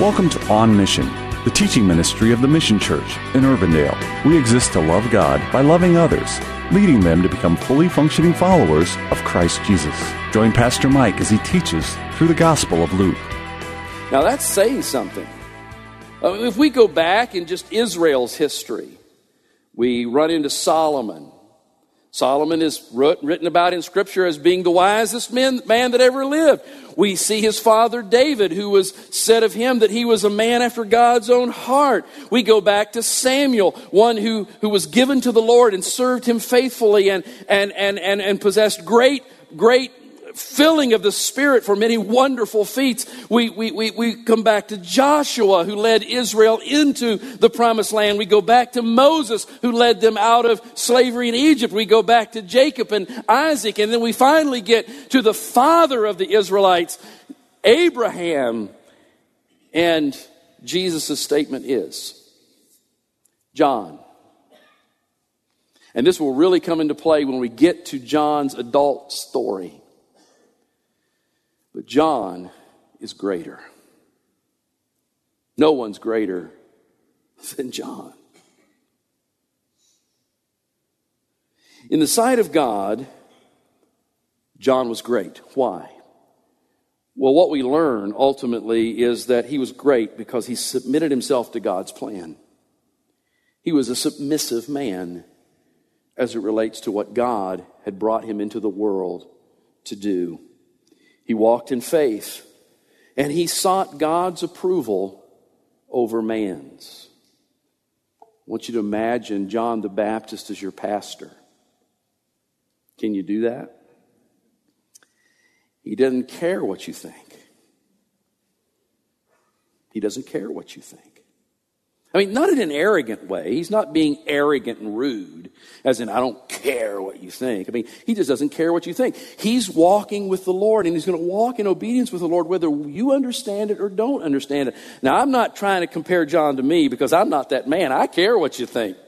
Welcome to On Mission, the teaching ministry of the Mission Church in Urbandale. We exist to love God by loving others, leading them to become fully functioning followers of Christ Jesus. Join Pastor Mike as he teaches through the Gospel of Luke. Now that's saying something. Uh, if we go back in just Israel's history, we run into Solomon. Solomon is written about in Scripture as being the wisest man, man, that ever lived. We see his father David, who was said of him that he was a man after God's own heart. We go back to Samuel, one who, who was given to the Lord and served him faithfully and, and, and, and, and possessed great, great filling of the Spirit for many wonderful feats. We, we, we, we come back to Joshua, who led Israel into the promised land. We go back to Moses, who led them out of slavery in Egypt. We go back to Jacob and Isaac. And then we finally get to the father of the Israelites, Abraham. And Jesus' statement is John. And this will really come into play when we get to John's adult story. But John is greater. No one's greater than John. In the sight of God, John was great. Why? Well, what we learn ultimately is that he was great because he submitted himself to God's plan. He was a submissive man as it relates to what God had brought him into the world to do. He walked in faith and he sought God's approval over man's. I want you to imagine John the Baptist as your pastor. Can you do that? He doesn't care what you think. He doesn't care what you think. I mean, not in an arrogant way. He's not being arrogant and rude, as in, I don't care what you think. I mean, he just doesn't care what you think. He's walking with the Lord, and he's going to walk in obedience with the Lord, whether you understand it or don't understand it. Now, I'm not trying to compare John to me because I'm not that man. I care what you think.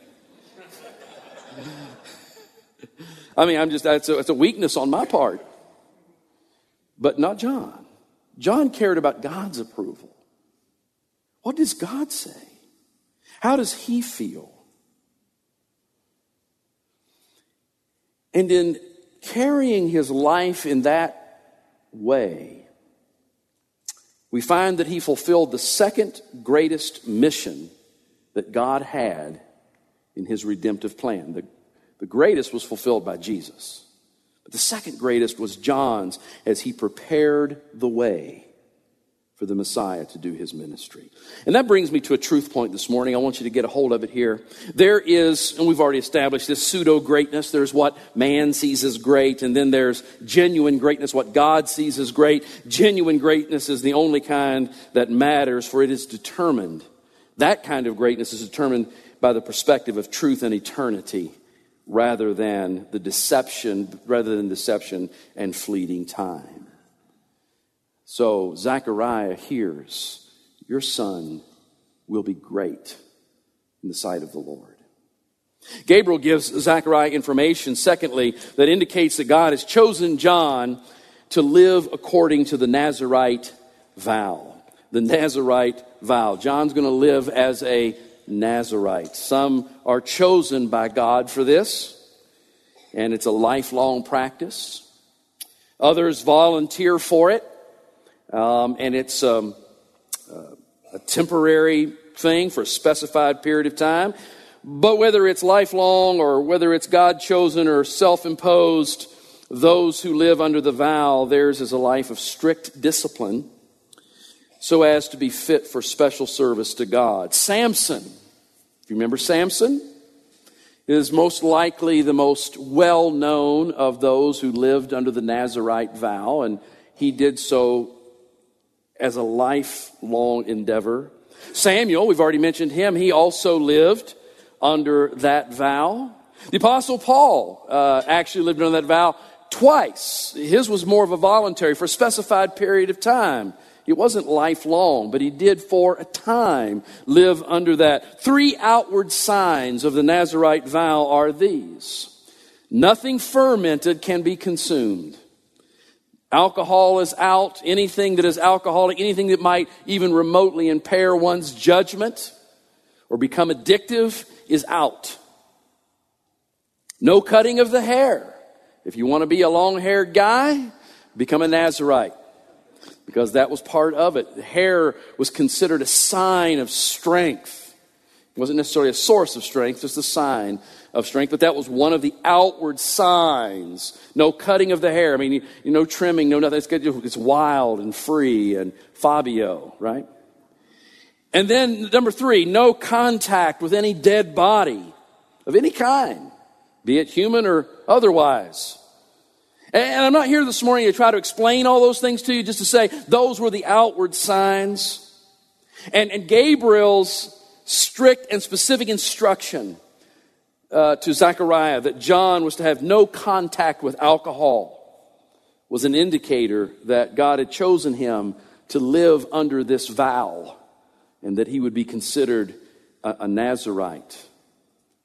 I mean, I'm just, that's a, a weakness on my part. But not John. John cared about God's approval. What does God say? How does he feel? And in carrying his life in that way, we find that he fulfilled the second greatest mission that God had in his redemptive plan. The, the greatest was fulfilled by Jesus. But the second greatest was John's as he prepared the way for the Messiah to do his ministry. And that brings me to a truth point this morning. I want you to get a hold of it here. There is, and we've already established this pseudo greatness. There's what man sees as great, and then there's genuine greatness, what God sees as great. Genuine greatness is the only kind that matters, for it is determined. That kind of greatness is determined by the perspective of truth and eternity rather than the deception, rather than deception and fleeting time. So Zechariah hears, Your son will be great in the sight of the Lord. Gabriel gives Zechariah information, secondly, that indicates that God has chosen John to live according to the Nazarite vow. The Nazarite vow. John's going to live as a Nazarite. Some are chosen by God for this, and it's a lifelong practice. Others volunteer for it um, and it's um, uh, a temporary thing for a specified period of time. But whether it's lifelong or whether it's God chosen or self imposed, those who live under the vow, theirs is a life of strict discipline so as to be fit for special service to God. Samson, if you remember Samson, is most likely the most well known of those who lived under the Nazarite vow, and he did so as a lifelong endeavor. Samuel, we've already mentioned him, he also lived under that vow. The Apostle Paul uh, actually lived under that vow twice. His was more of a voluntary for a specified period of time. It wasn't lifelong, but he did for a time live under that. Three outward signs of the Nazarite vow are these nothing fermented can be consumed. Alcohol is out. Anything that is alcoholic, anything that might even remotely impair one's judgment or become addictive is out. No cutting of the hair. If you want to be a long haired guy, become a Nazarite because that was part of it. The hair was considered a sign of strength. It wasn't necessarily a source of strength, just a sign of strength, but that was one of the outward signs. No cutting of the hair. I mean, you, no trimming, no nothing. It's, it's wild and free and Fabio, right? And then number three, no contact with any dead body of any kind, be it human or otherwise. And I'm not here this morning to try to explain all those things to you, just to say those were the outward signs. And, and Gabriel's strict and specific instruction uh, to Zechariah that John was to have no contact with alcohol was an indicator that God had chosen him to live under this vow and that he would be considered a, a Nazarite,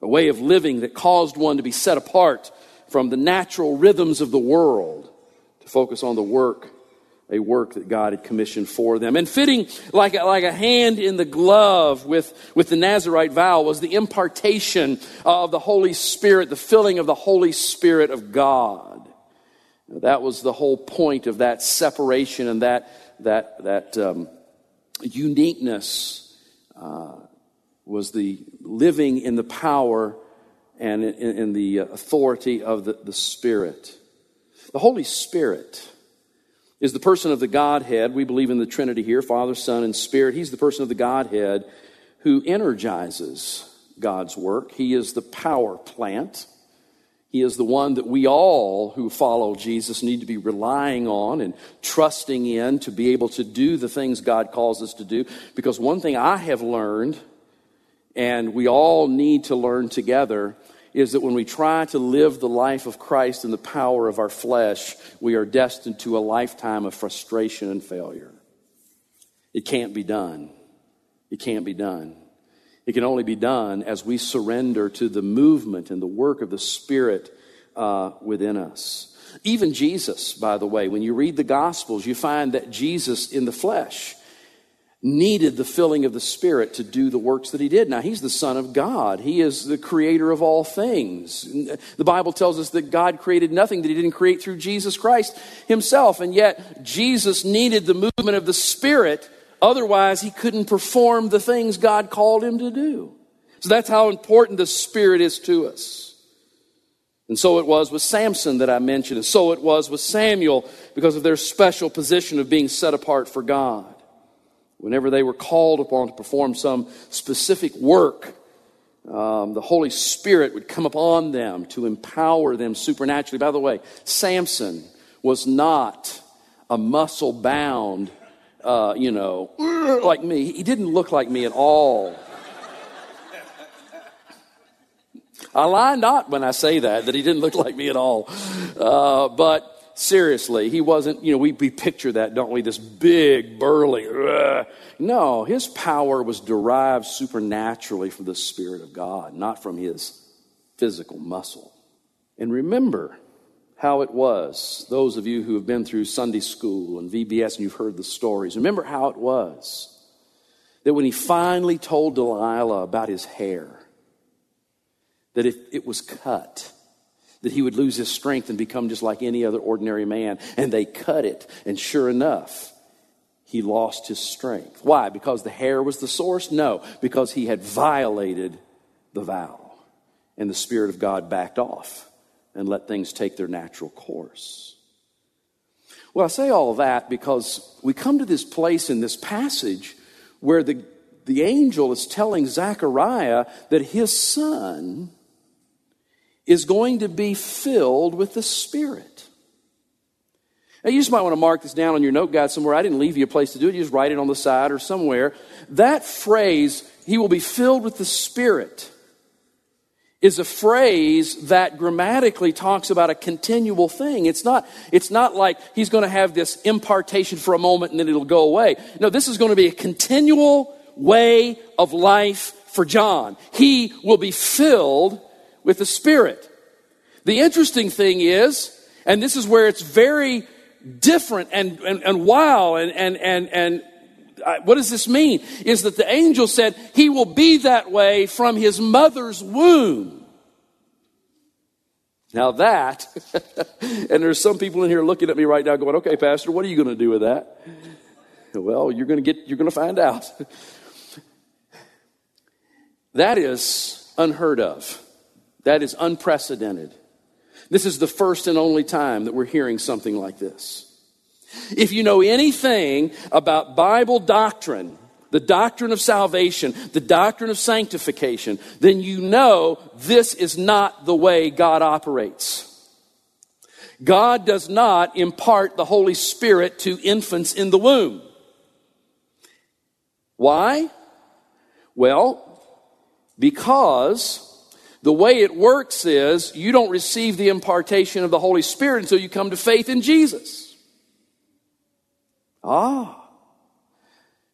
a way of living that caused one to be set apart from the natural rhythms of the world to focus on the work, a work that God had commissioned for them. And fitting like a, like a hand in the glove with, with the Nazarite vow was the impartation of the Holy Spirit, the filling of the Holy Spirit of God. That was the whole point of that separation and that, that, that um, uniqueness uh, was the living in the power and in, in the authority of the, the Spirit. The Holy Spirit is the person of the Godhead. We believe in the Trinity here Father, Son, and Spirit. He's the person of the Godhead who energizes God's work. He is the power plant. He is the one that we all who follow Jesus need to be relying on and trusting in to be able to do the things God calls us to do. Because one thing I have learned, and we all need to learn together, is that when we try to live the life of Christ in the power of our flesh, we are destined to a lifetime of frustration and failure. It can't be done. It can't be done. It can only be done as we surrender to the movement and the work of the Spirit uh, within us. Even Jesus, by the way, when you read the Gospels, you find that Jesus in the flesh needed the filling of the Spirit to do the works that he did. Now, he's the Son of God, he is the creator of all things. The Bible tells us that God created nothing that he didn't create through Jesus Christ himself, and yet Jesus needed the movement of the Spirit. Otherwise, he couldn't perform the things God called him to do. So that's how important the Spirit is to us. And so it was with Samson that I mentioned, and so it was with Samuel because of their special position of being set apart for God. Whenever they were called upon to perform some specific work, um, the Holy Spirit would come upon them to empower them supernaturally. By the way, Samson was not a muscle bound, uh, you know, like me. He didn't look like me at all. I lie not when I say that, that he didn't look like me at all. Uh, but Seriously, he wasn't, you know, we, we picture that, don't we? This big, burly. Ugh. No, his power was derived supernaturally from the Spirit of God, not from his physical muscle. And remember how it was, those of you who have been through Sunday school and VBS and you've heard the stories, remember how it was that when he finally told Delilah about his hair, that if it was cut, that he would lose his strength and become just like any other ordinary man. And they cut it, and sure enough, he lost his strength. Why? Because the hair was the source? No, because he had violated the vow. And the Spirit of God backed off and let things take their natural course. Well, I say all that because we come to this place in this passage where the, the angel is telling Zechariah that his son is going to be filled with the Spirit. Now, you just might want to mark this down on your note guide somewhere. I didn't leave you a place to do it. You just write it on the side or somewhere. That phrase, he will be filled with the Spirit, is a phrase that grammatically talks about a continual thing. It's not, it's not like he's going to have this impartation for a moment and then it'll go away. No, this is going to be a continual way of life for John. He will be filled with the Spirit. The interesting thing is, and this is where it's very different and, and, and wow and, and, and, and uh, what does this mean? Is that the angel said he will be that way from his mother's womb. Now that, and there's some people in here looking at me right now going, okay, Pastor, what are you going to do with that? Well, you're going to get, you're going to find out. that is unheard of. That is unprecedented. This is the first and only time that we're hearing something like this. If you know anything about Bible doctrine, the doctrine of salvation, the doctrine of sanctification, then you know this is not the way God operates. God does not impart the Holy Spirit to infants in the womb. Why? Well, because the way it works is you don't receive the impartation of the Holy Spirit until you come to faith in Jesus. Ah.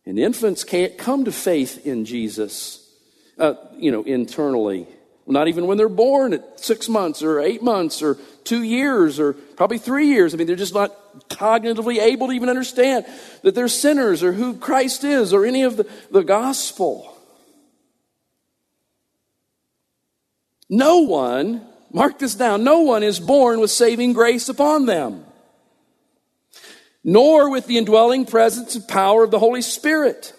And infants can't come to faith in Jesus, uh, you know, internally. Not even when they're born at six months or eight months or two years or probably three years. I mean, they're just not cognitively able to even understand that they're sinners or who Christ is or any of the, the gospel. No one, mark this down, no one is born with saving grace upon them, nor with the indwelling presence and power of the Holy Spirit.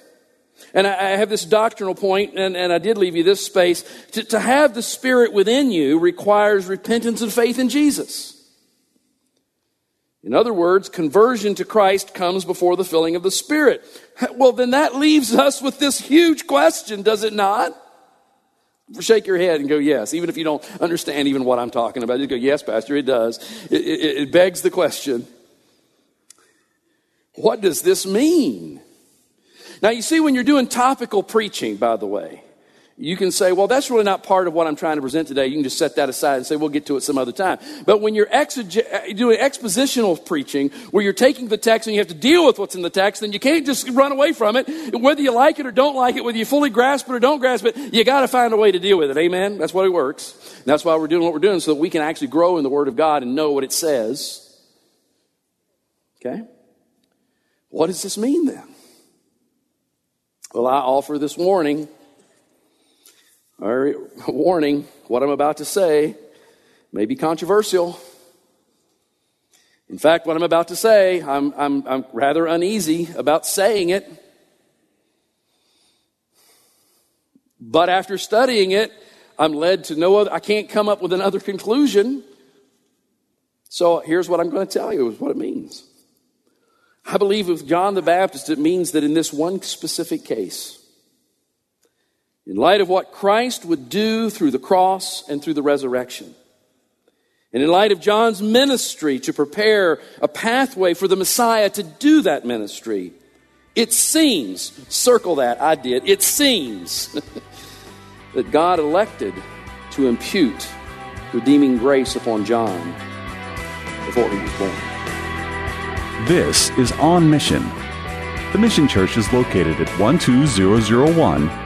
And I, have this doctrinal point, and, and I did leave you this space. To, to have the Spirit within you requires repentance and faith in Jesus. In other words, conversion to Christ comes before the filling of the Spirit. Well, then that leaves us with this huge question, does it not? Shake your head and go, yes, even if you don't understand even what I'm talking about. You go, yes, Pastor, it does. It, it, it begs the question what does this mean? Now, you see, when you're doing topical preaching, by the way, you can say, well, that's really not part of what I'm trying to present today. You can just set that aside and say, we'll get to it some other time. But when you're exege- uh, doing expositional preaching, where you're taking the text and you have to deal with what's in the text, then you can't just run away from it. Whether you like it or don't like it, whether you fully grasp it or don't grasp it, you got to find a way to deal with it. Amen? That's why it works. And that's why we're doing what we're doing, so that we can actually grow in the Word of God and know what it says. Okay? What does this mean then? Well, I offer this warning or warning, what I'm about to say may be controversial. In fact, what I'm about to say, I'm, I'm, I'm rather uneasy about saying it. But after studying it, I'm led to no other, I can't come up with another conclusion. So here's what I'm going to tell you is what it means. I believe with John the Baptist, it means that in this one specific case, in light of what Christ would do through the cross and through the resurrection. And in light of John's ministry to prepare a pathway for the Messiah to do that ministry, it seems, circle that, I did, it seems that God elected to impute redeeming grace upon John before he was born. This is On Mission. The Mission Church is located at 12001